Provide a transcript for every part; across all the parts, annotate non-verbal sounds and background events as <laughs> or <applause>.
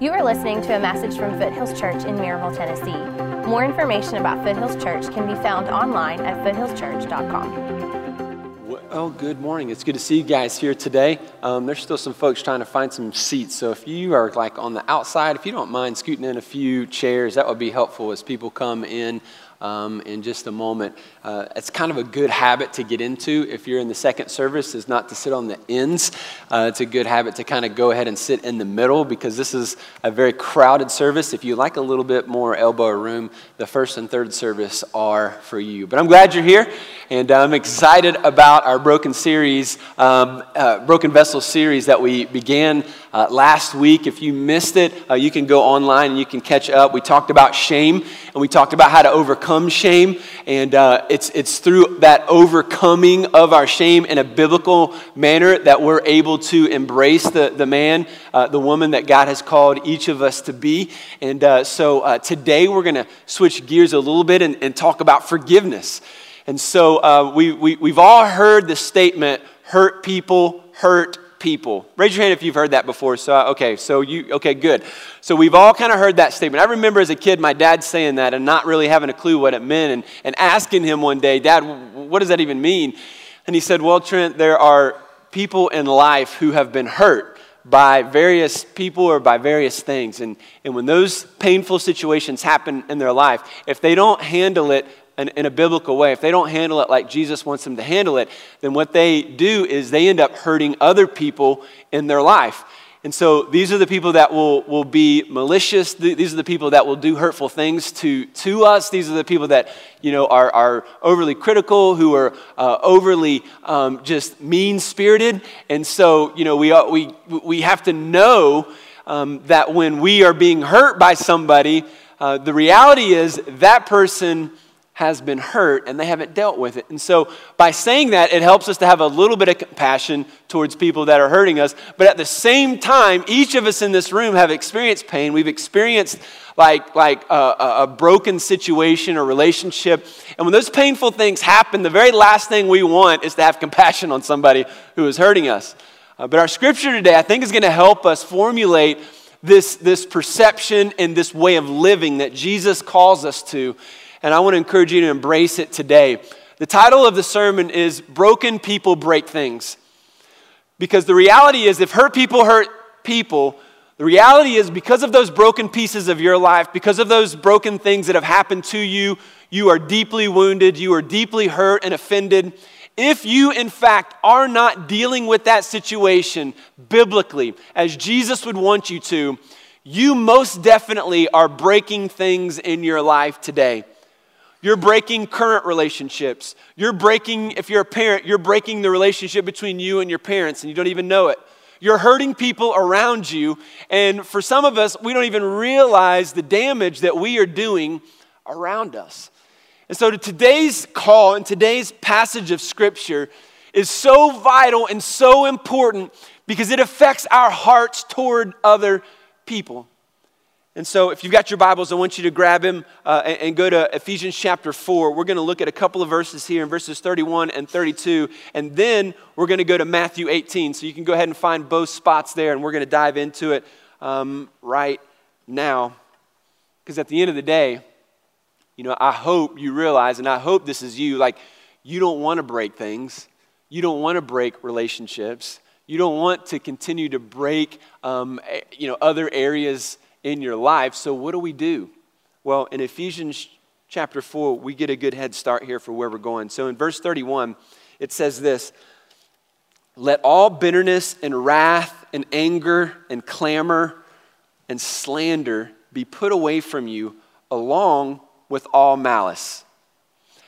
You are listening to a message from Foothills Church in Maryville, Tennessee. More information about Foothills Church can be found online at foothillschurch.com. Well, good morning. It's good to see you guys here today. Um, there's still some folks trying to find some seats. So if you are like on the outside, if you don't mind scooting in a few chairs, that would be helpful as people come in um, in just a moment. Uh, it's kind of a good habit to get into if you're in the second service, is not to sit on the ends. Uh, it's a good habit to kind of go ahead and sit in the middle because this is a very crowded service. If you like a little bit more elbow room, the first and third service are for you. But I'm glad you're here, and I'm excited about our Broken series, um, uh, Broken Vessel series that we began uh, last week. If you missed it, uh, you can go online and you can catch up. We talked about shame, and we talked about how to overcome shame, and uh, it's, it's through that overcoming of our shame in a biblical manner that we're able to embrace the, the man, uh, the woman that God has called each of us to be. And uh, so uh, today we're going to switch gears a little bit and, and talk about forgiveness. And so we, we, we've all heard the statement hurt people hurt people. Raise your hand if you've heard that before. So, uh, okay, so you, okay, good. So we've all kind of heard that statement. I remember as a kid my dad saying that and not really having a clue what it meant and, and asking him one day, Dad, what does that even mean? And he said, Well, Trent, there are people in life who have been hurt by various people or by various things. And, and when those painful situations happen in their life, if they don't handle it in, in, a biblical way, if they don't handle it like Jesus wants them to handle it, then what they do is they end up hurting other people in their life. And so these are the people that will, will be malicious. These are the people that will do hurtful things to, to us. These are the people that, you know, are, are overly critical, who are uh, overly um, just mean-spirited. And so, you know, we, we, we have to know um, that when we are being hurt by somebody, uh, the reality is that person has been hurt and they haven't dealt with it. And so, by saying that, it helps us to have a little bit of compassion towards people that are hurting us. But at the same time, each of us in this room have experienced pain. We've experienced like, like a, a broken situation or relationship. And when those painful things happen, the very last thing we want is to have compassion on somebody who is hurting us. Uh, but our scripture today, I think, is going to help us formulate this, this perception and this way of living that Jesus calls us to and I want to encourage you to embrace it today. The title of the sermon is Broken People Break Things. Because the reality is, if hurt people hurt people, the reality is because of those broken pieces of your life, because of those broken things that have happened to you, you are deeply wounded, you are deeply hurt and offended. If you, in fact, are not dealing with that situation biblically, as Jesus would want you to, you most definitely are breaking things in your life today. You're breaking current relationships. You're breaking, if you're a parent, you're breaking the relationship between you and your parents and you don't even know it. You're hurting people around you. And for some of us, we don't even realize the damage that we are doing around us. And so today's call and today's passage of Scripture is so vital and so important because it affects our hearts toward other people. And so, if you've got your Bibles, I want you to grab them uh, and, and, go to Ephesians chapter 4. We're going to look at a couple of verses here in verses 31 and 32, and then we're going to go to Matthew 18. So, you can go ahead and find both spots there, and we're going to dive into it um, right now. Because at the end of the day, you know, I hope you realize, and I hope this is you, like, you don't want to break things, you don't want to break relationships, you don't want to continue to break, um, you know, other areas in your life. So, what do we do? Well, in Ephesians chapter 4, we get a good head start here for where we're going. So, in verse 31, it says this Let all bitterness and wrath and anger and clamor and slander be put away from you, along with all malice.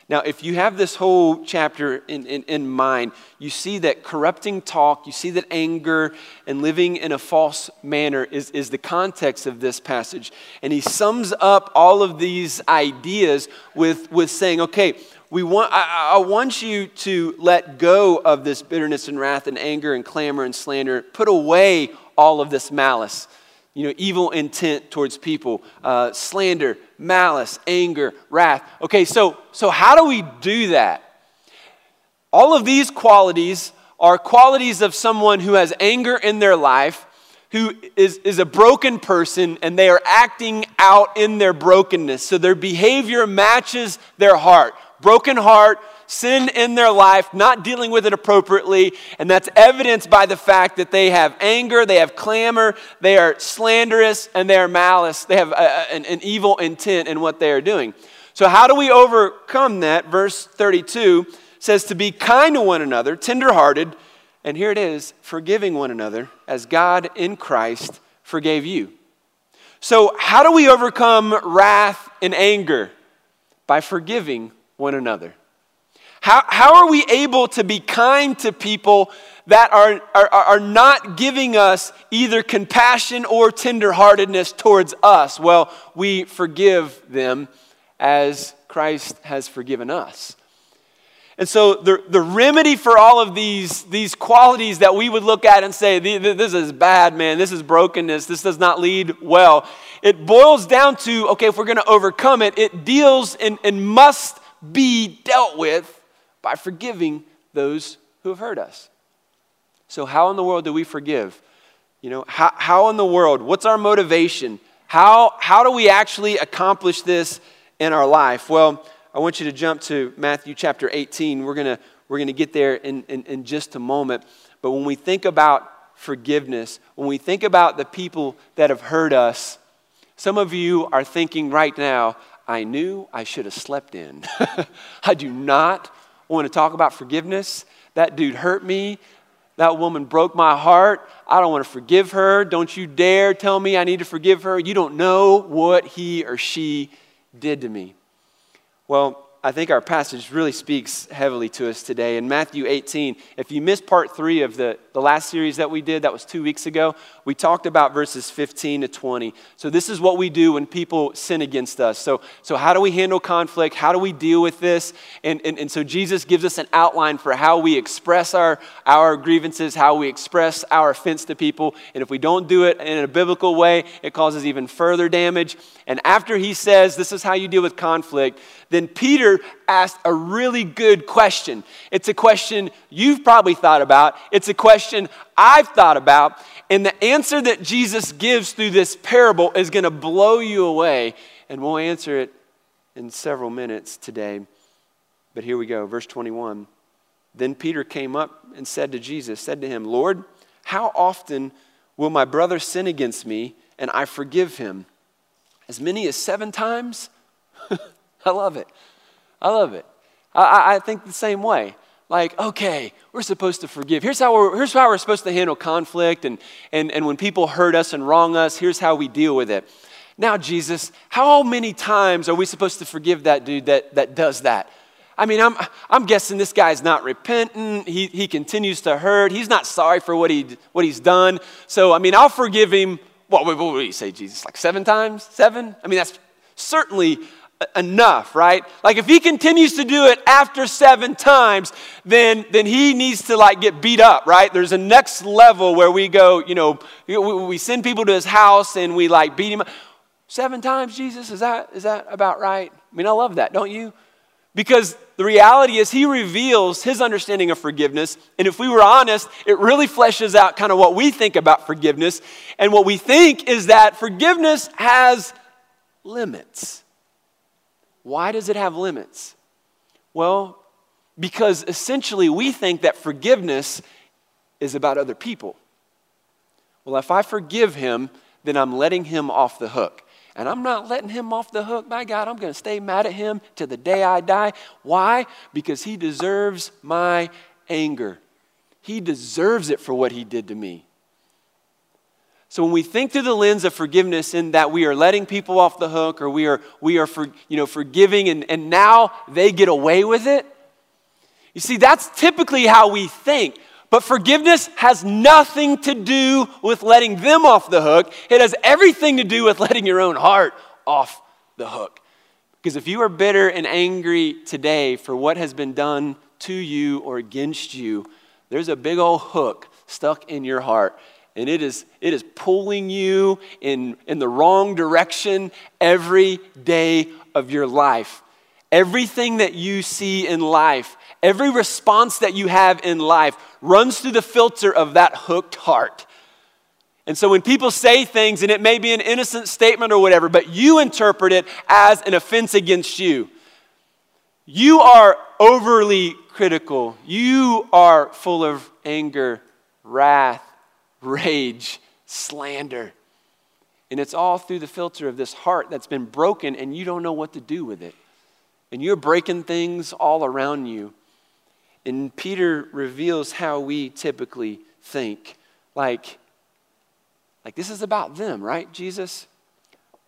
Now, if you have this whole chapter in, in, in, mind, you see that corrupting talk, you see that anger and living in a false manner is, is the context of this passage. And he sums up all of these ideas with, with saying, okay, we want, I, I want you to let go of this bitterness and wrath and anger and clamor and slander. Put away all of this malice you know, evil intent towards people, uh, slander, malice, anger, wrath. Okay, so, so how do we do that? All of these qualities are qualities of someone who has anger in their life, who is, is a broken person and they are acting out in their brokenness. So their behavior matches their heart. Broken heart, sin in their life, not dealing with it appropriately, and that's evidenced by the fact that they have anger, they have clamor, they are slanderous, and they are malice. They have a, an, an evil intent in what they are doing. So, how do we overcome that? Verse 32 says to be kind to one another, tenderhearted, and here it is, forgiving one another as God in Christ forgave you. So, how do we overcome wrath and anger? By forgiving one another. How, how are we able to be kind to people that are, are, are not giving us either compassion or tenderheartedness towards us? Well, we forgive them as Christ has forgiven us. And so, the, the remedy for all of these, these qualities that we would look at and say, this is bad, man, this is brokenness, this does not lead well, it boils down to okay, if we're going to overcome it, it deals and, and must be dealt with by forgiving those who have hurt us. So, how in the world do we forgive? You know, how, how in the world? What's our motivation? How, how do we actually accomplish this in our life? Well, I want you to jump to Matthew chapter 18. We're going to we're to get there in, in, in just a moment. But when we think about forgiveness, when we think about the people that have hurt us, some of you are thinking right now, I knew I should have slept in. <laughs> I do not want to talk about forgiveness. That dude hurt me. That woman broke my heart. I don't want to forgive her. Don't you dare tell me I need to forgive her. You don't know what he or she did to me. Well, I think our passage really speaks heavily to us today. In Matthew 18, if you missed part three of the, the last series that we did, that was two weeks ago, we talked about verses 15 to 20. So, this is what we do when people sin against us. So, so how do we handle conflict? How do we deal with this? And, and, and so, Jesus gives us an outline for how we express our, our grievances, how we express our offense to people. And if we don't do it in a biblical way, it causes even further damage. And after he says, This is how you deal with conflict, then Peter asked a really good question. It's a question you've probably thought about, it's a question I've thought about. And the answer that Jesus gives through this parable is going to blow you away. And we'll answer it in several minutes today. But here we go, verse 21. Then Peter came up and said to Jesus, said to him, Lord, how often will my brother sin against me and I forgive him? As many as seven times? <laughs> I love it. I love it. I, I think the same way. Like, okay, we're supposed to forgive. Here's how we're, here's how we're supposed to handle conflict. And, and, and when people hurt us and wrong us, here's how we deal with it. Now, Jesus, how many times are we supposed to forgive that dude that, that does that? I mean, I'm, I'm guessing this guy's not repentant. He, he continues to hurt. He's not sorry for what, he, what he's done. So, I mean, I'll forgive him. What, what, what do you say, Jesus? Like seven times? Seven? I mean, that's certainly enough, right? Like if he continues to do it after seven times, then then he needs to like get beat up, right? There's a next level where we go, you know, we send people to his house and we like beat him up. Seven times, Jesus, is that is that about right? I mean, I love that, don't you? Because the reality is, he reveals his understanding of forgiveness. And if we were honest, it really fleshes out kind of what we think about forgiveness. And what we think is that forgiveness has limits. Why does it have limits? Well, because essentially we think that forgiveness is about other people. Well, if I forgive him, then I'm letting him off the hook. And I'm not letting him off the hook. My God, I'm going to stay mad at him to the day I die. Why? Because he deserves my anger. He deserves it for what he did to me. So when we think through the lens of forgiveness in that we are letting people off the hook or we are, we are for, you know, forgiving and, and now they get away with it, you see, that's typically how we think. But forgiveness has nothing to do with letting them off the hook. It has everything to do with <laughs> letting your own heart off the hook. Because if you are bitter and angry today for what has been done to you or against you, there's a big old hook stuck in your heart and it is, it is pulling you in, in the wrong direction every day of your life. Everything that you see in life, every response that you have in life runs through the filter of that hooked heart. And so when people say things, and it may be an innocent statement or whatever, but you interpret it as an offense against you, you are overly critical. You are full of anger, wrath, rage, slander. And it's all through the filter of this heart that's been broken, and you don't know what to do with it. And you're breaking things all around you. And Peter reveals how we typically think. Like, like this is about them, right, Jesus?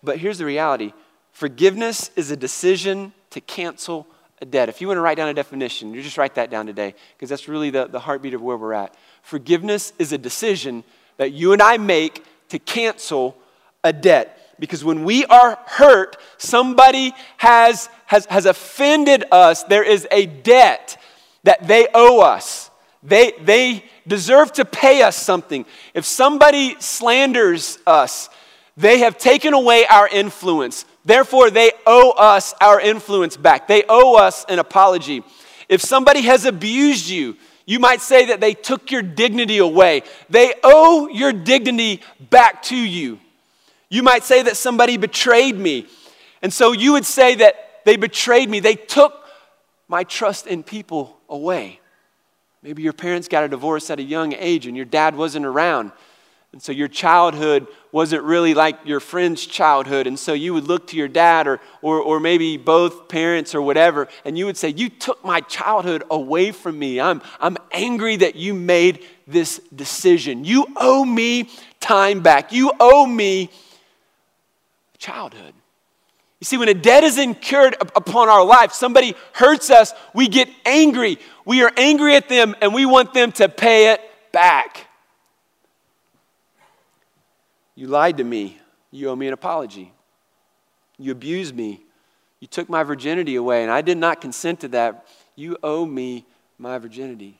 But here's the reality forgiveness is a decision to cancel a debt. If you want to write down a definition, you just write that down today, because that's really the, the heartbeat of where we're at. Forgiveness is a decision that you and I make to cancel a debt. Because when we are hurt, somebody has, has, has offended us, there is a debt that they owe us. They, they deserve to pay us something. If somebody slanders us, they have taken away our influence. Therefore, they owe us our influence back. They owe us an apology. If somebody has abused you, you might say that they took your dignity away. They owe your dignity back to you. You might say that somebody betrayed me. And so you would say that they betrayed me. They took my trust in people away. Maybe your parents got a divorce at a young age and your dad wasn't around. And so your childhood wasn't really like your friend's childhood. And so you would look to your dad or, or, or maybe both parents or whatever, and you would say, You took my childhood away from me. I'm, I'm angry that you made this decision. You owe me time back. You owe me childhood. You see, when a debt is incurred upon our life, somebody hurts us, we get angry. We are angry at them and we want them to pay it back. You lied to me. You owe me an apology. You abused me. You took my virginity away, and I did not consent to that. You owe me my virginity.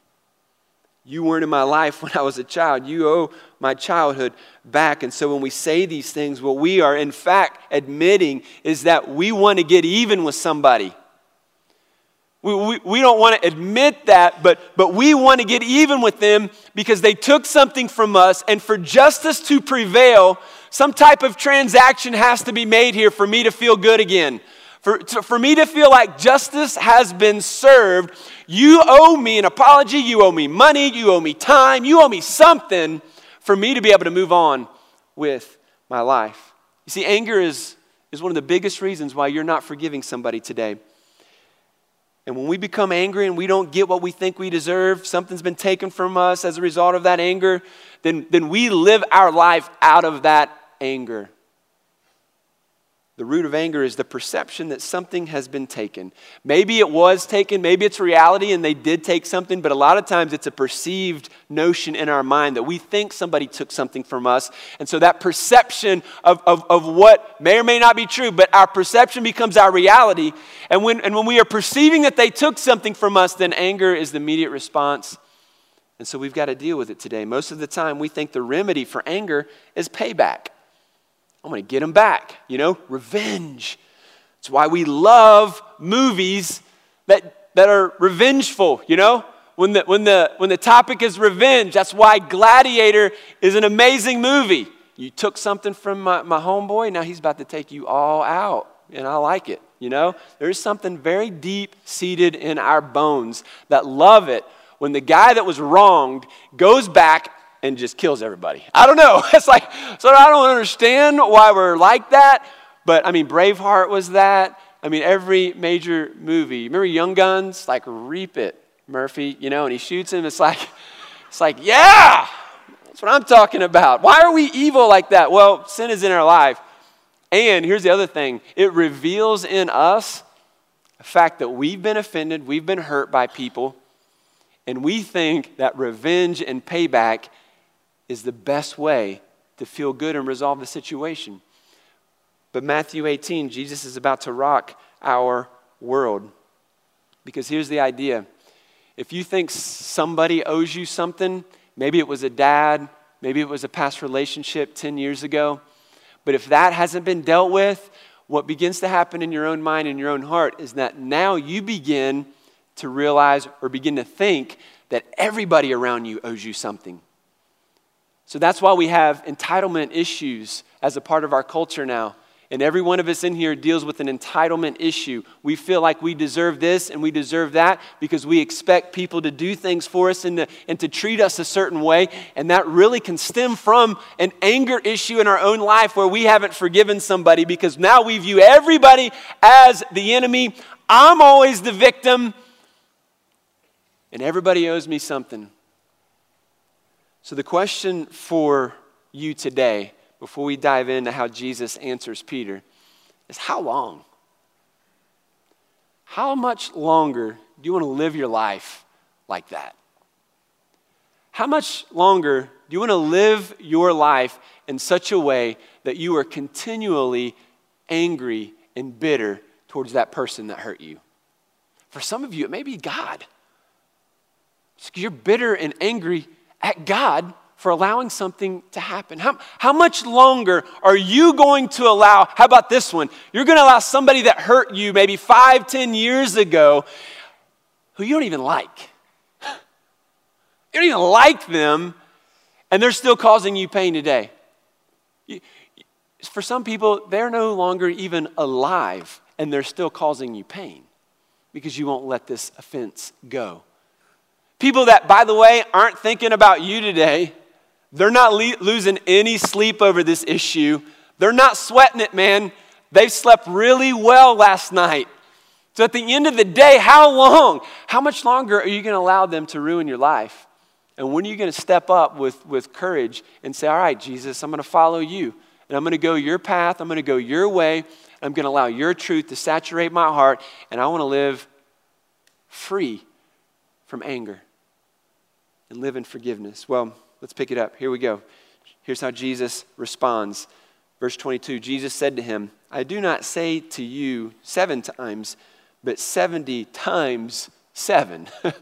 You weren't in my life <laughs> when I was a child. You owe my childhood back. And so when we say these things, what we are in fact admitting is that we want to get even with somebody. We, we, we don't want to admit that, but, but we want to get even with them because they took something from us. And for justice to prevail, some type of transaction has to be made here for me to feel good again. For, for me to feel like justice has been served, you owe me an apology, you owe me money, you owe me time, you owe me something for me to be able to move on with my life. You see, anger is, is one of the biggest reasons why you're not forgiving somebody today. And when we become angry and we don't get what we think we deserve, something's been taken from us as a result of that anger, then, then we live our life out of that anger. The root of anger is the perception that something has been taken. Maybe it was taken, maybe it's reality and they did take something, but a lot of times it's a perceived notion in our mind that we think somebody took something from us. And so that perception of, of, of what may or may not be true, but our perception becomes our reality. And when, and when we are perceiving that they took something from us, then anger is the immediate response. And so we've got to deal with it today. Most of the time, we think the remedy for anger is payback. I'm going to get them back. You know, revenge. It's why we love movies that, that are revengeful, you know? When the, when, the, when the topic is revenge, that's why Gladiator is an amazing movie. You took something from my, my homeboy, now he's about to take you all out. And I like it, you know? There's something very deep seated in our bones that love it when the guy that was wronged goes back and just kills everybody. I don't know. <laughs> It's like, so I don't understand why we're like that. But I mean, Braveheart was that. I mean, every major movie. Remember Young Guns? Like, reap it, Murphy, you know, and he shoots him. It's like, it's like, yeah, that's what I'm talking about. Why are we evil like that? Well, sin is in our life. And here's the other thing it reveals in us the fact that we've been offended, we've been hurt by people, and we think that revenge and payback is the best way to feel good and resolve the situation. But Matthew 18, Jesus is about to rock our world. Because here's the idea if you think somebody owes you something, maybe it was a dad, maybe it was a past relationship 10 years ago, but if that hasn't been dealt with, what begins to happen in your own mind and your own heart is that now you begin to realize or begin to think that everybody around you owes you something. So that's why we have entitlement issues as a part of our culture now. And every one of us in here deals with an entitlement issue. We feel like we deserve this and we deserve that because we expect people to do things for us and to, and to treat us a certain way. And that really can stem from an anger issue in our own life where we haven't forgiven somebody because now we view everybody as the enemy. I'm always the victim, and everybody owes me something. So, the question for you today before we dive into how Jesus answers Peter is how long? How much longer do you want to live your life like that? How much longer do you want to live your life in such a way that you are continually angry and bitter towards that person that hurt you? For some of you, it may be God. You're bitter and angry at God for allowing something to happen? How, how much longer are you going to allow? How about this one? You're going to allow somebody that hurt you maybe five, ten years ago who you don't even like. You don't even like them, and they're still causing you pain today. For some people, they're no longer even alive, and they're still causing you pain because you won't let this offense go. People that, by the way, aren't thinking about you today, they're not le- losing any sleep over this issue. They're not sweating it, man. They slept really well last night. So at the end of the day, how long? How much longer are you going to allow them to ruin your life? And when are you going to step up with, with courage and say, All right, Jesus, I'm going to follow you. And I'm going to go your path. I'm going to go your way. I'm going to allow your truth to saturate my heart. And I want to live free from anger and live in forgiveness. Well, Let's pick it up. Here we go. Here's how Jesus responds. Verse 22 Jesus said to him, I do not say to you seven times, but 70 times seven. <laughs>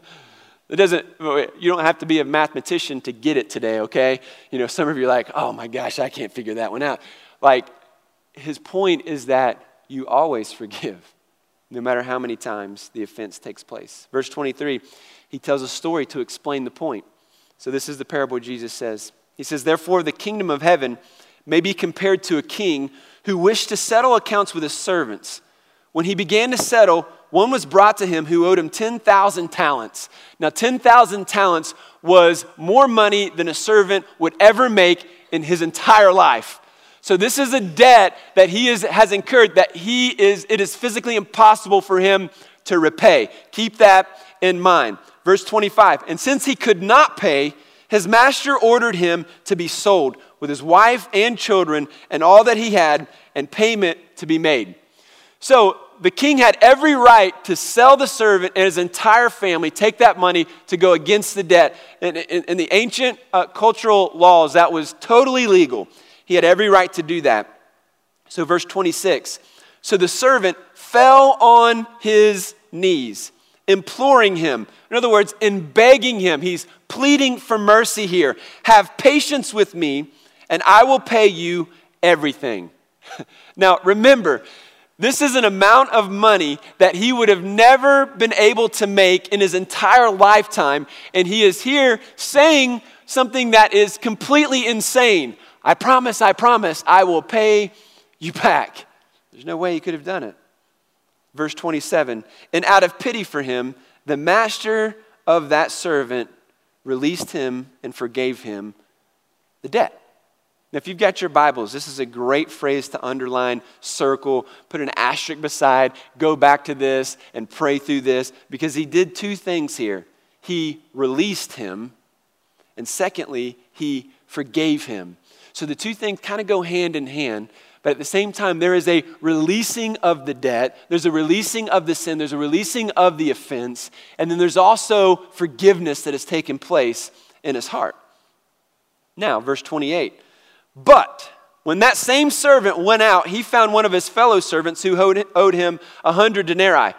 It doesn't, you don't have to be a mathematician to get it today, okay? You know, some of you are like, oh my gosh, I can't figure that one out. Like, his point is that you always forgive, no matter how many times the offense takes place. Verse 23, he tells a story to explain the point. So, this is the parable Jesus says. He says, Therefore, the kingdom of heaven may be compared to a king who wished to settle accounts with his servants. When he began to settle, one was brought to him who owed him 10,000 talents. Now, 10,000 talents was more money than a servant would ever make in his entire life. So, this is a debt that he is, has incurred that he is, it is physically impossible for him to repay. Keep that in mind. Verse 25, and since he could not pay, his master ordered him to be sold with his wife and children and all that he had, and payment to be made. So the king had every right to sell the servant and his entire family, take that money to go against the debt. In, in, in the ancient uh, cultural laws, that was totally legal. He had every right to do that. So, verse 26 so the servant fell on his knees imploring him. In other words, in begging him, he's pleading for mercy here. Have patience with me, and I will pay you everything. <laughs> now, remember, this is an amount of money that he would have never been able to make in his entire lifetime, and he is here saying something that is completely insane. I promise, I promise, I will pay you back. There's no way he could have done it verse 27 And out of pity for him, the master of that servant released him and forgave him the debt. Now, if you've got your Bibles, this is a great phrase to underline, circle, put an asterisk beside, go back to this and pray through this because he did two things here. He released him, and secondly, he forgave him. So the two things kind of go hand in hand but at the same time, there is a releasing of the debt, there's a releasing of the sin, there's a releasing of the offense, and then there's also forgiveness that has taken place in his heart. Now, verse 28 But when that same servant went out, he found one of his fellow servants who owed him a hundred denarii.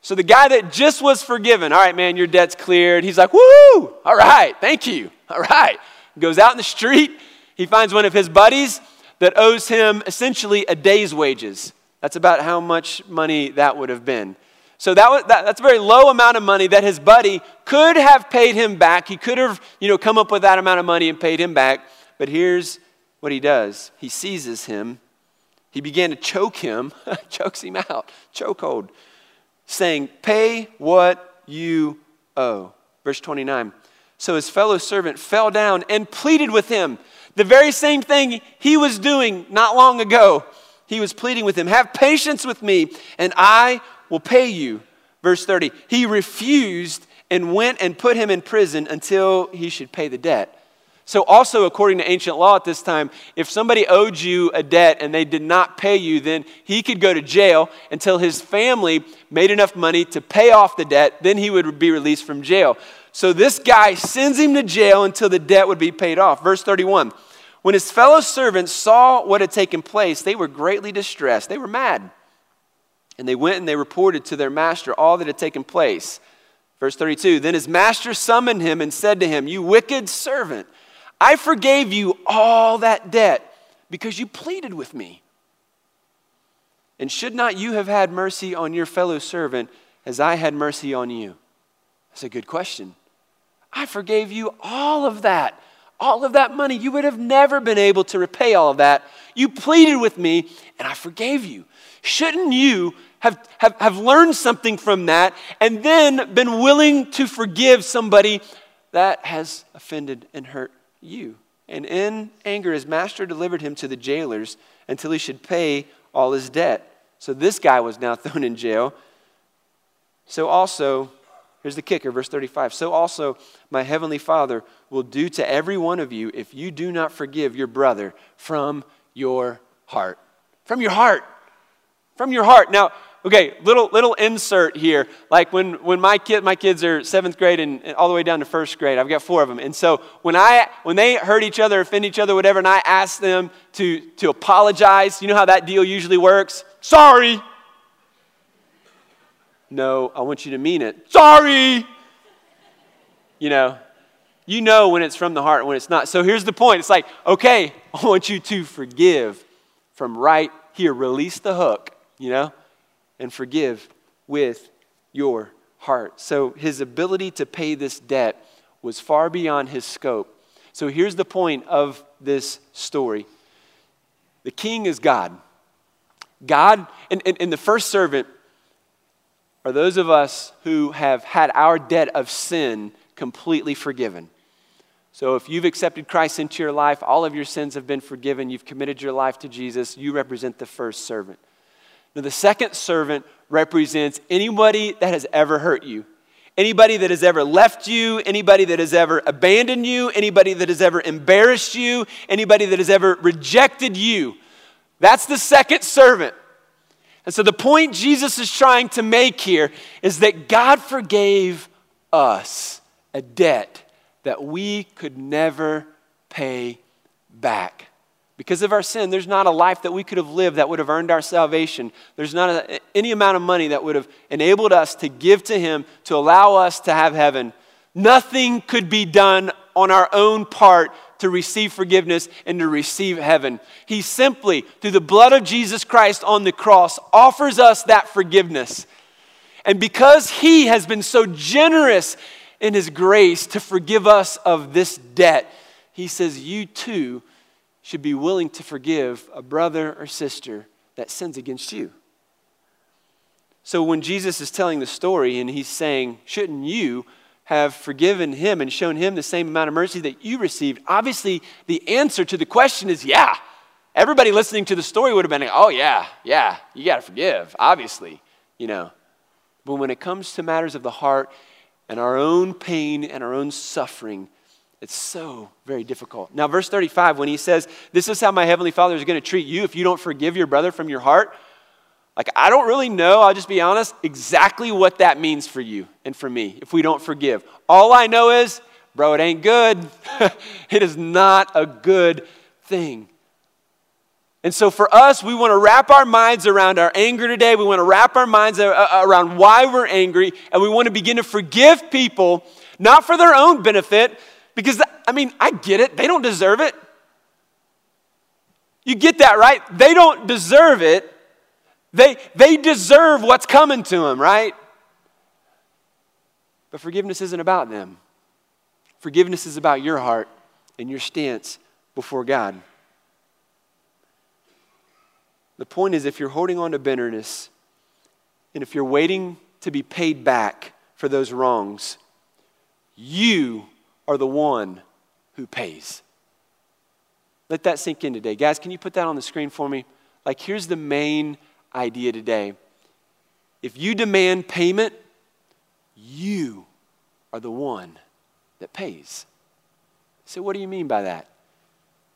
So the guy that just was forgiven, all right, man, your debt's cleared. He's like, woo, all right, thank you, all right. Goes out in the street, he finds one of his buddies that owes him essentially a day's wages. That's about how much money that would have been. So that was, that, that's a very low amount of money that his buddy could have paid him back. He could have, you know, come up with that amount of money and paid him back. But here's what he does. He seizes him. He began to choke him, <laughs> chokes him out, chokehold, saying, Pay what you owe. Verse 29. So his fellow servant fell down and pleaded with him. The very same thing he was doing not long ago. He was pleading with him, Have patience with me, and I will pay you. Verse 30 He refused and went and put him in prison until he should pay the debt. So, also according to ancient law at this time, if somebody owed you a debt and they did not pay you, then he could go to jail until his family made enough money to pay off the debt. Then he would be released from jail. So, this guy sends him to jail until the debt would be paid off. Verse 31 When his fellow servants saw what had taken place, they were greatly distressed. They were mad. And they went and they reported to their master all that had taken place. Verse 32 Then his master summoned him and said to him, You wicked servant, I forgave you all that debt because you pleaded with me. And should not you have had mercy on your fellow servant as I had mercy on you? That's a good question. I forgave you all of that. All of that money. You would have never been able to repay all of that. You pleaded with me, and I forgave you. Shouldn't you have, have, have learned something from that and then been willing to forgive somebody that has offended and hurt you? And in anger, his master delivered him to the jailers until he should pay all his debt. So this guy was now <laughs> thrown in jail. So also, here's the kicker, verse 35. So also, my heavenly Father will do to every one of you if you do not forgive your brother from your heart. From your heart. From your heart. Now, okay, little little insert here. Like when when my kid my kids are seventh grade and, and, all the way down to first grade. I've got four of them, and so when I when they hurt each other, offend each other, whatever, and I ask them to to apologize, you know how that deal usually works. Sorry. No, I want you to mean it. Sorry. You know, you know when it's from the heart and when it's not. So here's the point. It's like, okay, <laughs> I want you to forgive from right here. Release the hook you know, and forgive with your heart. So his ability to pay this debt was far beyond his scope. So here's the point of this story the king is God. God, and, and, and the first servant are those of us who have had our debt of sin completely forgiven. So if you've accepted Christ into your life, all of your sins have been forgiven, you've committed your life to Jesus, you represent the first servant. Now, the second servant represents anybody that has ever hurt you, anybody that has ever left you, anybody that has ever abandoned you, anybody that has ever embarrassed you, anybody that has ever rejected you. That's the second servant. And so, the point Jesus is trying to make here is that God forgave us a debt that we could never pay back. Because of our sin, there's not a life that we could have lived that would have earned our salvation. There's not a, any amount of money that would have enabled us to give to Him to allow us to have heaven. Nothing could be done on our own part to receive forgiveness and to receive heaven. He simply, through the blood of Jesus Christ on the cross, offers us that forgiveness. And because He has been so generous in His grace to forgive us of this debt, He says, You too should be willing to forgive a brother or sister that sins against you. So when Jesus is telling the story and he's saying, Shouldn't you have forgiven him and shown him the same amount of mercy that you received? Obviously, the answer to the question is yeah. Everybody listening to the story would have been, like, Oh, yeah, yeah, you got to forgive, obviously, you know. But when it comes to matters of the heart and our own pain and our own suffering, it's so very difficult. Now, verse 35, when he says, This is how my heavenly Father is going to treat you if you don't forgive your brother from your heart, like, I don't really know, I'll just be honest, exactly what that means for you and for me if we don't forgive. All I know is, bro, it ain't good. <laughs> it is not a good thing. And so, for us, we want to wrap our minds around our anger today. We want to wrap our minds around why we're angry, and we want to begin to forgive people, not for their own benefit, because, I mean, I get it. They don't deserve it. You get that, right? They don't deserve it. They, they deserve what's coming to them, right? But forgiveness isn't about them. Forgiveness is about your heart and your stance before God. The point is, if you're holding on to bitterness and if you're waiting to be paid back for those wrongs, you are the one who pays. Let that sink in today. Guys, can you put that on the screen for me? Like, here's the main idea today. If you demand payment, you are the one that pays. So, what do you mean by that?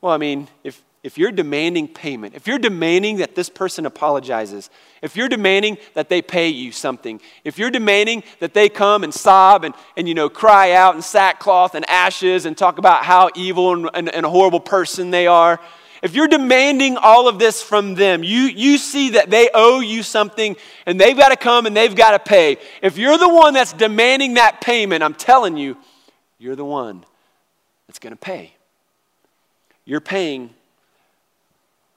Well, I mean, if, if you're demanding payment, if you're demanding that this person apologizes, if you're demanding that they pay you something, if you're demanding that they come and sob and, and you know, cry out in sackcloth and ashes and talk about how evil and, and, and a horrible person they are, if you're demanding all of this from them, you, you see that they owe you something and they've got to come and they've got to pay. If you're the one that's demanding that payment, I'm telling you, you're the one that's going to pay. You're paying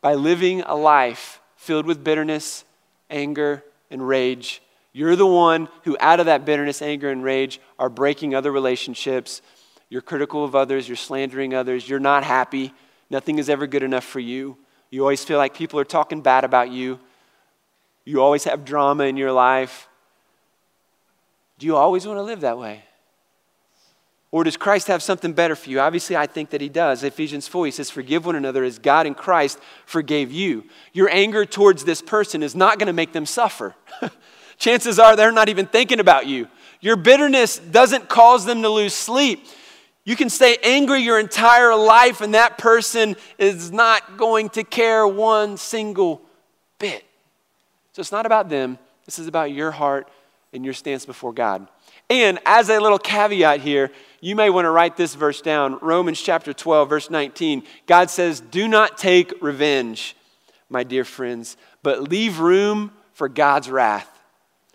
by living a life filled with bitterness, anger, and rage. You're the one who, out of that bitterness, anger, and rage, are breaking other relationships. You're critical of others, you're slandering others, you're not happy. Nothing is ever good enough for you. You always feel like people are talking bad about you. You always have drama in your life. Do you always want to live that way? Or does Christ have something better for you? Obviously, I think that he does. Ephesians 4, he says, Forgive one another as God in Christ forgave you. Your anger towards this person is not going to make them suffer. <laughs> Chances are they're not even thinking about you. Your bitterness doesn't cause them to lose sleep. You can stay angry your entire life, and that person is not going to care one single bit. So it's not about them. This is about your heart and your stance before God. And as a little caveat here, you may want to write this verse down Romans chapter 12, verse 19. God says, Do not take revenge, my dear friends, but leave room for God's wrath.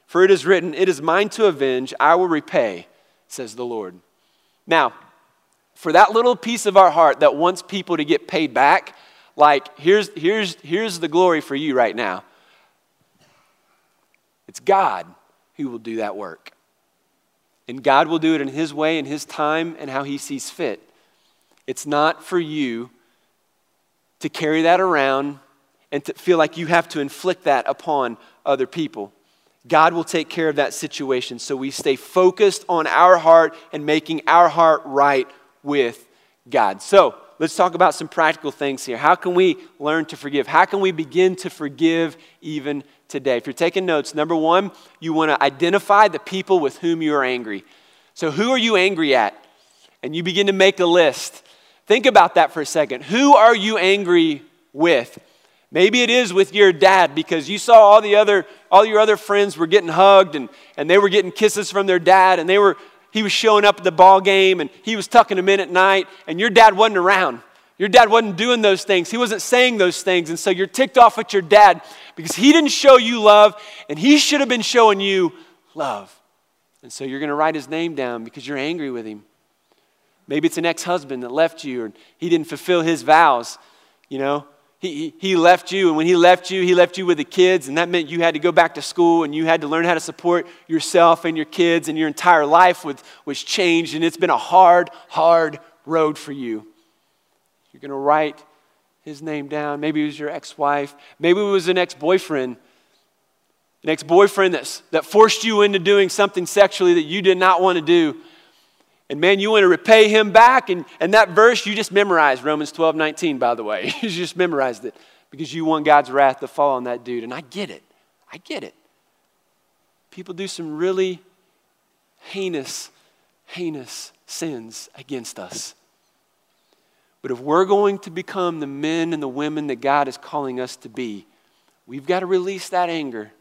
For it is written, It is mine to avenge, I will repay, says the Lord. Now, for that little piece of our heart that wants people to get paid back, like here's, here's, here's the glory for you right now. It's God who will do that work. And God will do it in His way, in His time, and how He sees fit. It's not for you to carry that around and to feel like you have to inflict that upon other people. God will take care of that situation so we stay focused on our heart and making our heart right with God. So, let's talk about some practical things here. How can we learn to forgive? How can we begin to forgive even today. If you're taking notes, number one, you want to identify the people with whom you are angry. So, who are you angry at? And you begin to make a list. Think about that for a second. Who are you angry with? Maybe it is with your dad because you saw all the other all your other friends were getting hugged and, and they were getting kisses from their dad and they were he was showing up at the ball game and he was tucking them in at night and your dad wasn't around. Your dad wasn't doing those things. He wasn't saying those things. And so you're ticked off at your dad because he didn't show you love and he should have been showing you love. And so you're going to write his name down because you're angry with him. Maybe it's an ex husband that left you and he didn't fulfill his vows. You know, he, he, left you, and when he left you, he left you with the kids, and that meant you had to go back to school and you had to learn how to support yourself and your kids, and your entire life was, was changed, and it's been a hard, hard road for you. You're going to write his name down. Maybe it was your ex wife. Maybe it was an ex boyfriend. An ex boyfriend that forced you into doing something sexually that you did not want to do. And man, you want to repay him back. And, and that verse you just memorized, Romans 12 19, by the way. <laughs> you just memorized it because you want God's wrath to fall on that dude. And I get it. I get it. People do some really heinous, heinous sins against us. But if we're going to become the men and the women that God is calling us to be, we've got to release that anger.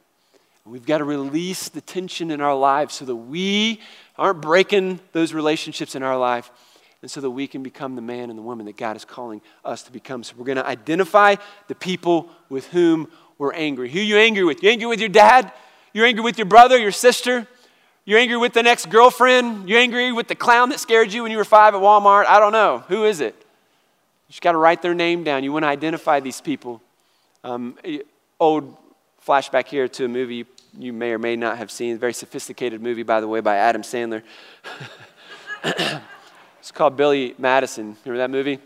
We've got to release the tension in our lives so that we aren't breaking those relationships in our life and so that we can become the man and the woman that God is calling us to become. So we're going to identify the people with whom we're angry. Who are you angry with? You angry with your dad? You're angry with your brother, your sister? You're angry with the next girlfriend? You're angry with the clown that scared you when you were five at Walmart? I don't know. Who is it? You just got to write their name down. You want to identify these people. Um, old flashback here to a movie you may or may not have seen. A very sophisticated movie, by the way, by Adam Sandler. <coughs> it's called Billy Madison. Remember that movie?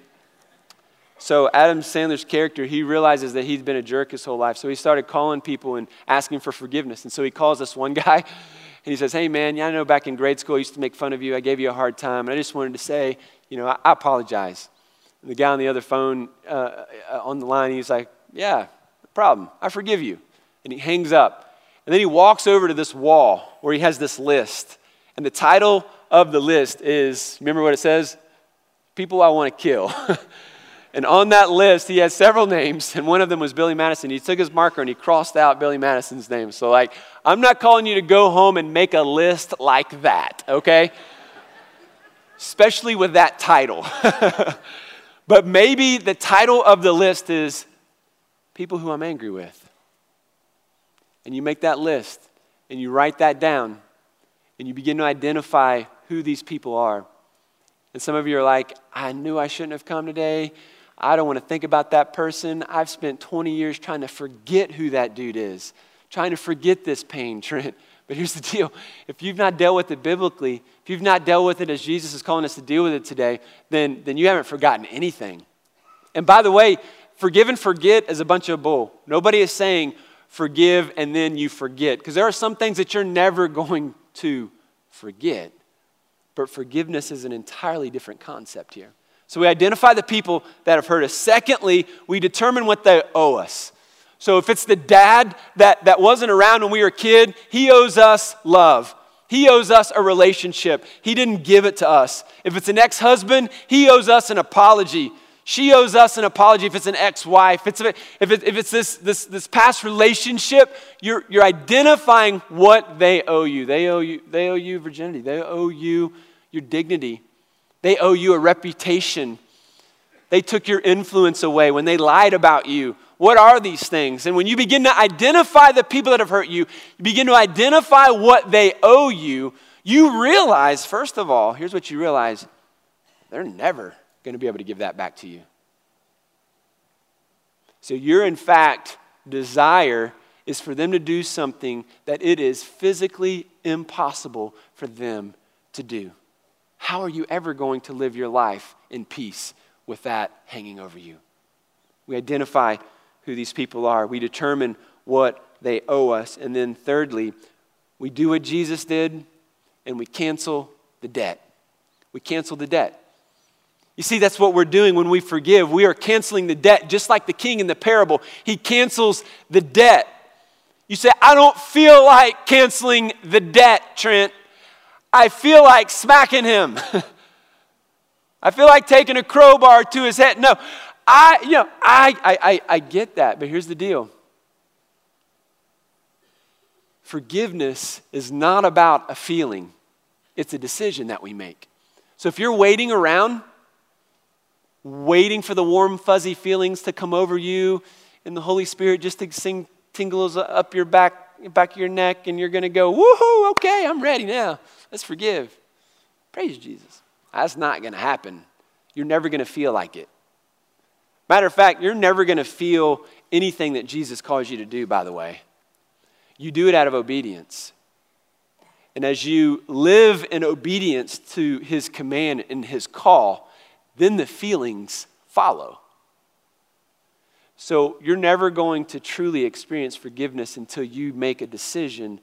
So Adam Sandler's character, he realizes that he's been a jerk his whole life. So he started calling people and asking for forgiveness. And so he calls this one <laughs> guy and he says, Hey man, yeah, I know back in grade school I used to make fun of you. I gave you a hard time. And I just wanted to say, you know, I, I apologize. And the guy on the other phone uh, uh on the line, he's like, Yeah, no problem. I forgive you. And he hangs up. And then he walks over to this wall where he has this list. And the title of the list is remember what it says? People I want to kill. <laughs> And on that list, he had several names, and one of them was Billy Madison. He took his marker and he crossed out Billy Madison's name. So, like, I'm not calling you to go home and make a list like that, okay? Especially with that title. <laughs> but maybe the title of the list is People Who I'm Angry With. And you make that list and you write that down and you begin to identify who these people are. And some of you are like, I knew I shouldn't have come today. I don't want to think about that person. I've spent 20 years trying to forget who that dude is, trying to forget this pain, <laughs> Trent. But here's the deal if you've not dealt with it biblically, if you've not dealt with it as Jesus is calling us to deal with it today, then, then you haven't forgotten anything. And by the way, forgive and forget is a bunch of bull. Nobody is saying forgive and then you forget, because there are some things that you're never going to forget. But forgiveness is an entirely different concept here. So we identify the people that have hurt us. Secondly, we determine what they owe us. So if it's the dad that, that wasn't around when we were a kid, he owes us love. He owes us a relationship. He didn't give it to us. If it's an ex husband, he owes us an apology. She owes us an apology if it's an ex wife. If, it, if it's this, this, this past relationship, you're, you're identifying what they owe you. They owe you. they owe you virginity, they owe you your dignity. They owe you a reputation. They took your influence away when they lied about you. What are these things? And when you begin to identify the people that have hurt you, you begin to identify what they owe you, you realize, first of all, here's what you realize they're never going to be able to give that back to you. So, your, in fact, desire is for them to do something that it is physically impossible for them to do. How are you ever going to live your life in peace with that hanging over you? We identify who these people are, we determine what they owe us, and then thirdly, we do what Jesus did and we cancel the debt. We cancel the debt. You see, that's what we're doing when we forgive. We are canceling the debt, just like the king in the parable. He cancels the debt. You say, I don't feel like canceling the debt, Trent. I feel like smacking him. <laughs> I feel like taking a crowbar to his head. No, I, you know, I, I, I get that, but here's the deal. Forgiveness is not about a feeling, it's a decision that we make. So if you're waiting around, waiting for the warm, fuzzy feelings to come over you and the Holy Spirit just to sing tingles up your back, back of your neck, and you're going to go, woohoo, okay, I'm ready now. Let's forgive. Praise Jesus. That's not going to happen. You're never going to feel like it. Matter of fact, you're never going to feel anything that Jesus calls you to do, by the way. You do it out of obedience. And as you live in obedience to his command and his call, then the feelings follow. So you're never going to truly experience forgiveness until you make a decision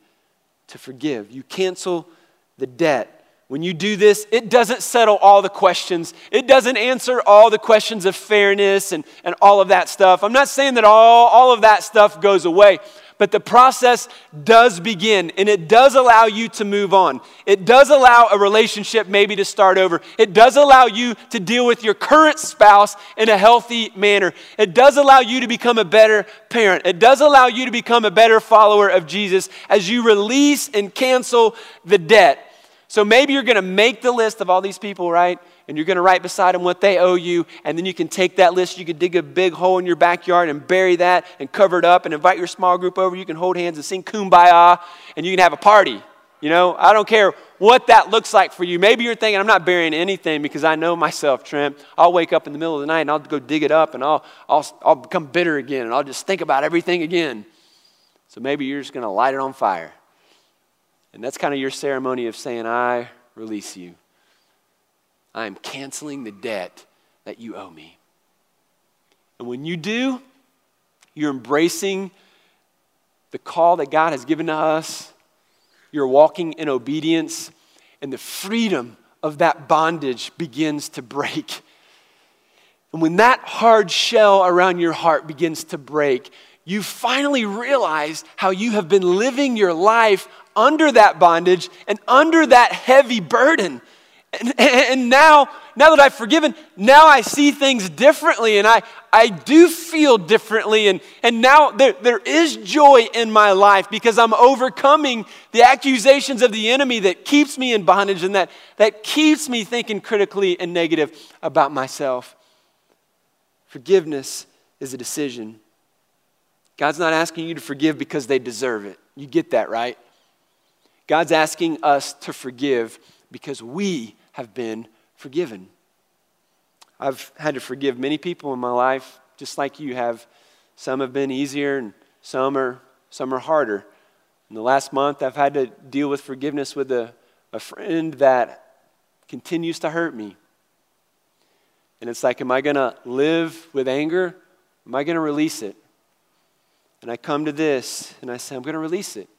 to forgive. You cancel the debt. When you do this, it doesn't settle all the questions. It doesn't answer all the questions of fairness and, and all of that stuff. I'm not saying that all, all of that stuff goes away, but the process does begin and it does allow you to move on. It does allow a relationship maybe to start over. It does allow you to deal with your current spouse in a healthy manner. It does allow you to become a better parent. It does allow you to become a better follower of Jesus as you release and cancel the debt. So maybe you're going to make the list of all these people, right? And you're going to write beside them what they owe you. And then you can take that list, you can dig a big hole in your backyard and bury that and cover it up and invite your small group over. You can hold hands and sing kumbaya and you can have a party. You know, I don't care what that looks like for you. Maybe you're thinking, I'm not burying anything because I know myself, Trent. I'll wake up in the middle of the night and I'll go dig it up and I'll, I'll, I'll become bitter again and I'll just think about everything again. So maybe you're just going to light it on fire. And that's kind of your ceremony of saying, I release you. I am canceling the debt that you owe me. And when you do, you're embracing the call that God has given to us. You're walking in obedience, and the freedom of that bondage begins to break. And when that hard shell around your heart begins to break, you finally realize how you have been living your life under that bondage and under that heavy burden. And, and, now, now that I've forgiven, now I see things differently and I, I do feel differently. And, and now there, there is joy in my life because I'm overcoming the accusations of the enemy that keeps me in bondage and that, that keeps me thinking critically and negative about myself. Forgiveness is a decision. God's not asking you to forgive because they deserve it. You get that, right? God's asking us to forgive because we have been forgiven. I've had to forgive many people in my life, just like you have. Some have been easier and some are, some are harder. In the last month, I've had to deal with forgiveness with a, a friend that continues to hurt me. And it's like, am I going to live with anger? Am I going to release it? And I come to this and I say, I'm going to release it.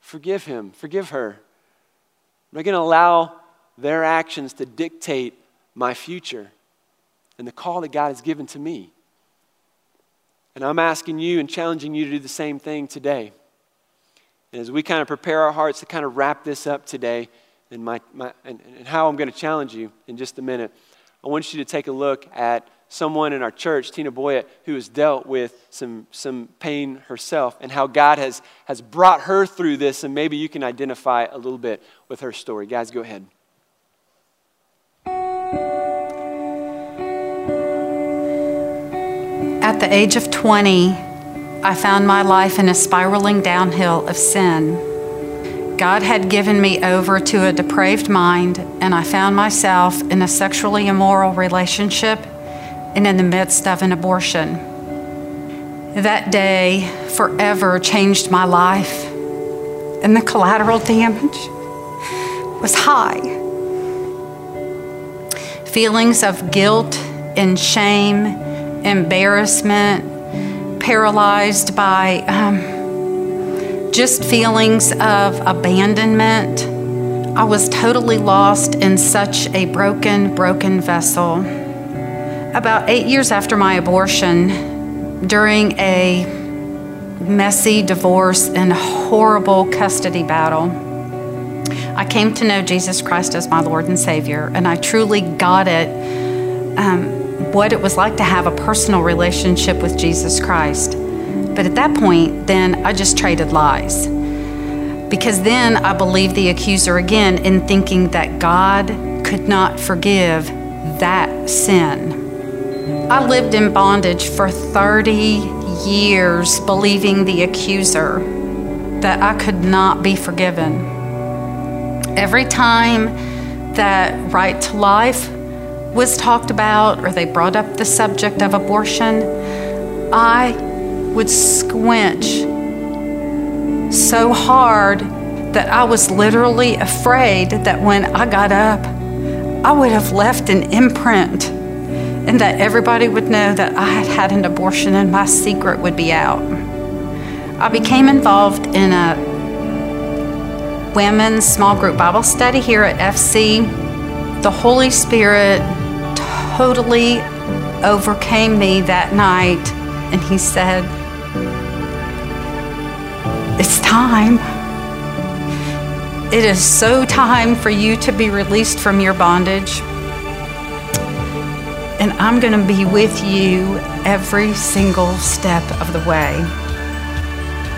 Forgive him, forgive her. I'm not going to allow their actions to dictate my future and the call that God has given to me. And I'm asking you and challenging you to do the same thing today. And as we kind of prepare our hearts to kind of wrap this up today, and, my, my, and, and how I'm going to challenge you in just a minute, I want you to take a look at someone in our church, Tina Boyett, who has dealt with some, some pain herself and how God has, has brought her through this. And maybe you can identify a little bit with her story. Guys, go ahead. At the age of 20, I found my life in a spiraling downhill of sin. God had given me over to a depraved mind, and I found myself in a sexually immoral relationship and in the midst of an abortion. That day forever changed my life, and the collateral damage was high. Feelings of guilt and shame embarrassment, paralyzed by um, just feelings of abandonment. I was totally lost in such a broken, broken vessel. About eight years after my abortion, during a messy divorce and horrible custody battle, I came to know Jesus Christ as my Lord and Savior, and I truly got it. Um, what it was like to have a personal relationship with Jesus Christ. But at that point, then I just traded lies. Because then I believed the accuser again in thinking that God could not forgive that sin. I lived in bondage for 30 years, believing the accuser that I could not be forgiven. Every time that right to life was talked about or they brought up the subject of abortion, I would squinch so hard that I was literally afraid that when I got up, I would have left an imprint and that everybody would know that I had had an abortion and my secret would be out. I became involved in a women's small group Bible study here at FC. The Holy Spirit totally overcame me that night. And he said, It's time. It is so time for you to be released from your bondage. And I'm going to be with you every single step of the way.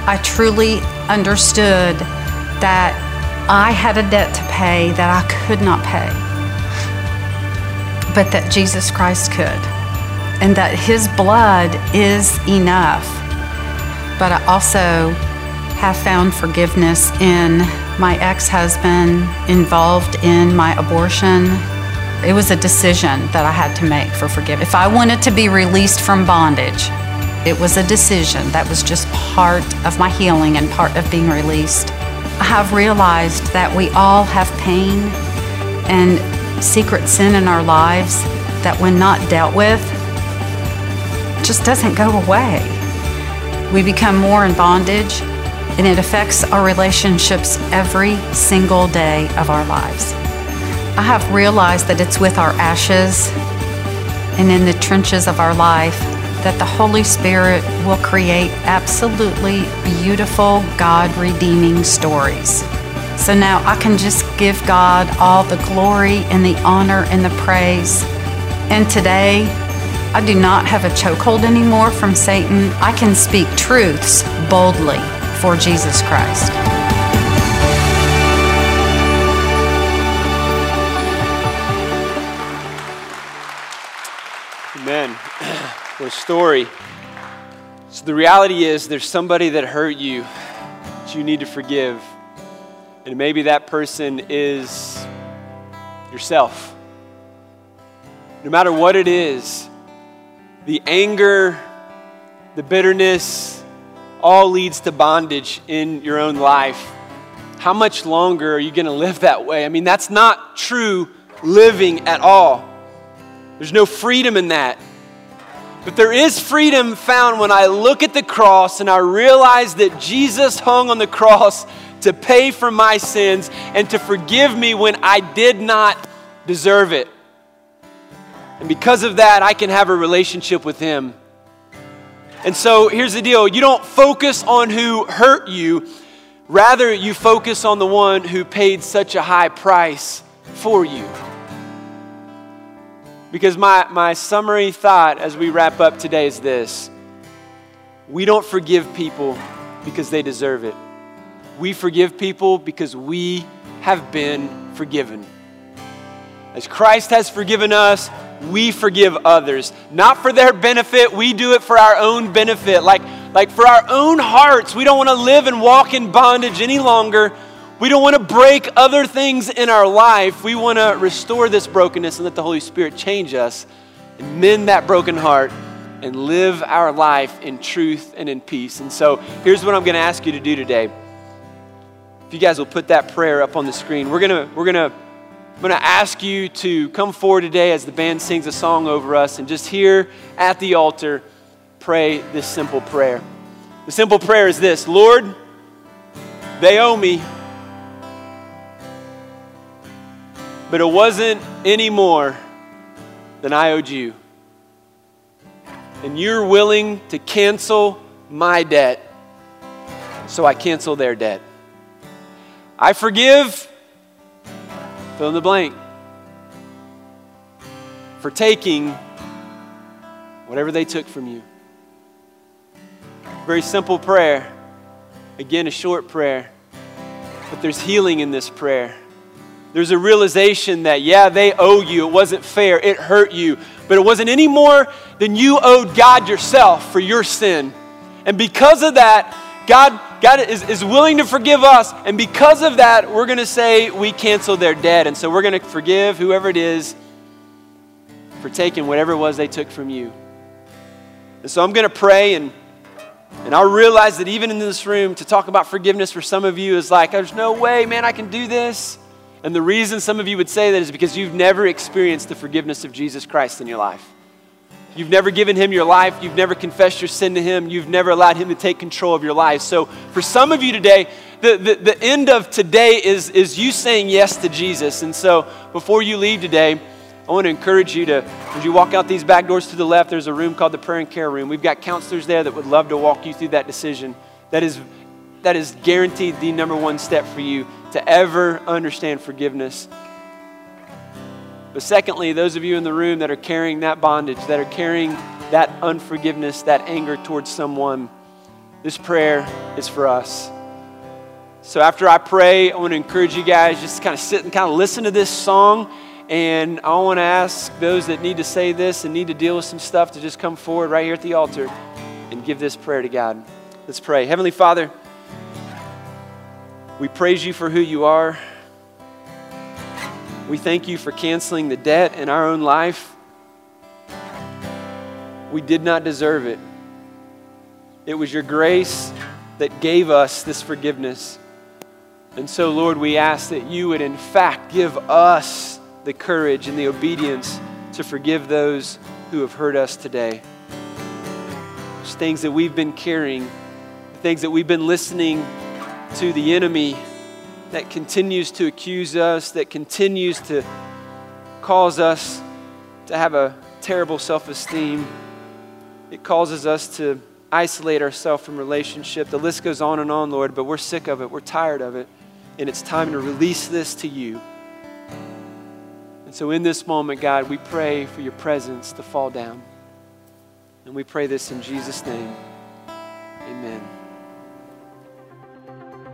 I truly understood that I had a debt to pay that I could not pay but that Jesus Christ could, and that His blood is enough. But I also have found forgiveness in my ex husband involved in my abortion. It was a decision that I had to make for forgiveness. If I wanted to be released from bondage, It was a decision that was just part of my healing and part of being released. I have realized that we all have pain and secret sin in our lives that, when not dealt with, just doesn't go away. We become more in bondage, and it affects our relationships every single day of our lives. I have realized that it's with our ashes and in the trenches of our life that the Holy Spirit will create absolutely beautiful, God redeeming stories. So now I can just give God all the glory and the honor and the praise. And today, I do not have a chokehold anymore from Satan. I can speak truths boldly for Jesus Christ. Amen. <clears throat> What a story. So, the reality is, there's somebody that hurt you that you need to forgive. And maybe that person is yourself. No matter what it is, the anger, the bitterness, all leads to bondage in your own life. How much longer are you going to live that way? I mean, that's not true living at all. There's no freedom in that. But there is freedom found when I look at the cross and I realize that Jesus hung on the cross to pay for my sins and to forgive me when I did not deserve it. And because of that, I can have a relationship with Him. And so here's the deal you don't focus on who hurt you, rather, you focus on the one who paid such a high price for you. Because my, my summary thought as we wrap up today is this we don't forgive people because they deserve it. We forgive people because we have been forgiven. As Christ has forgiven us, we forgive others. Not for their benefit, we do it for our own benefit. Like, like for our own hearts, we don't want to live and walk in bondage any longer. We don't want to break other things in our life. We want to restore this brokenness and let the Holy Spirit change us and mend that broken heart and live our life in truth and in peace. And so here's what I'm going to ask you to do today. If you guys will put that prayer up on the screen, we're to, we're to, I'm to ask you to come forward today as the band sings a song over us and just here at the altar pray this simple prayer. The simple prayer is this Lord, they owe me. But it wasn't any more than I owed you. And you're willing to cancel my debt, so I cancel their debt. I forgive, fill in the blank, for taking whatever they took from you. Very simple prayer. Again, a short prayer. But there's healing in this prayer. There's a realization that, yeah, they owe you. It wasn't fair. It hurt you. But it wasn't any more than you owed God yourself for your sin. And because of that, God, God is, is willing to forgive us. And because of that, we're going to say we cancel their debt. And so we're going to forgive whoever it is for taking whatever it was they took from you. And so I'm going to pray and and I realize that even in this room, to talk about forgiveness for some of you is like, there's no way, man, I can do this. And the reason some of you would say that is because you've never experienced the forgiveness of Jesus Christ in your life. You've never given him your life. You've never confessed your sin to him. You've never allowed him to take control of your life. So, for some of you today, the, the, the end of today is, is you saying yes to Jesus. And so, before you leave today, I want to encourage you to, as you walk out these back doors to the left, there's a room called the prayer and care room. We've got counselors there that would love to walk you through that decision. That is, that is guaranteed the number one step for you to ever understand forgiveness. But secondly, those of you in the room that are carrying that bondage, that are carrying that unforgiveness, that anger towards someone, this prayer is for us. So after I pray, I want to encourage you guys just to kind of sit and kind of listen to this song. And I want to ask those that need to say this and need to deal with some stuff to just come forward right here at the altar and give this prayer to God. Let's pray. Heavenly Father, we praise you for who you are. We thank you for canceling the debt in our own life. We did not deserve it, It was your grace that gave us this forgiveness. And so, Lord, we ask that you would, in fact, give us the courage and the obedience to forgive those who have hurt us today. Things that we've been carrying, things that we've been listening to the enemy that continues to accuse us, that continues to cause us to have a terrible self esteem. It causes us to isolate ourselves from relationship. The list goes on and on, Lord, but we're sick of it. We're tired of it. And it's time to release this to you. And so, in this moment, God, we pray for your presence to fall down. And we pray this in Jesus' name. Amen.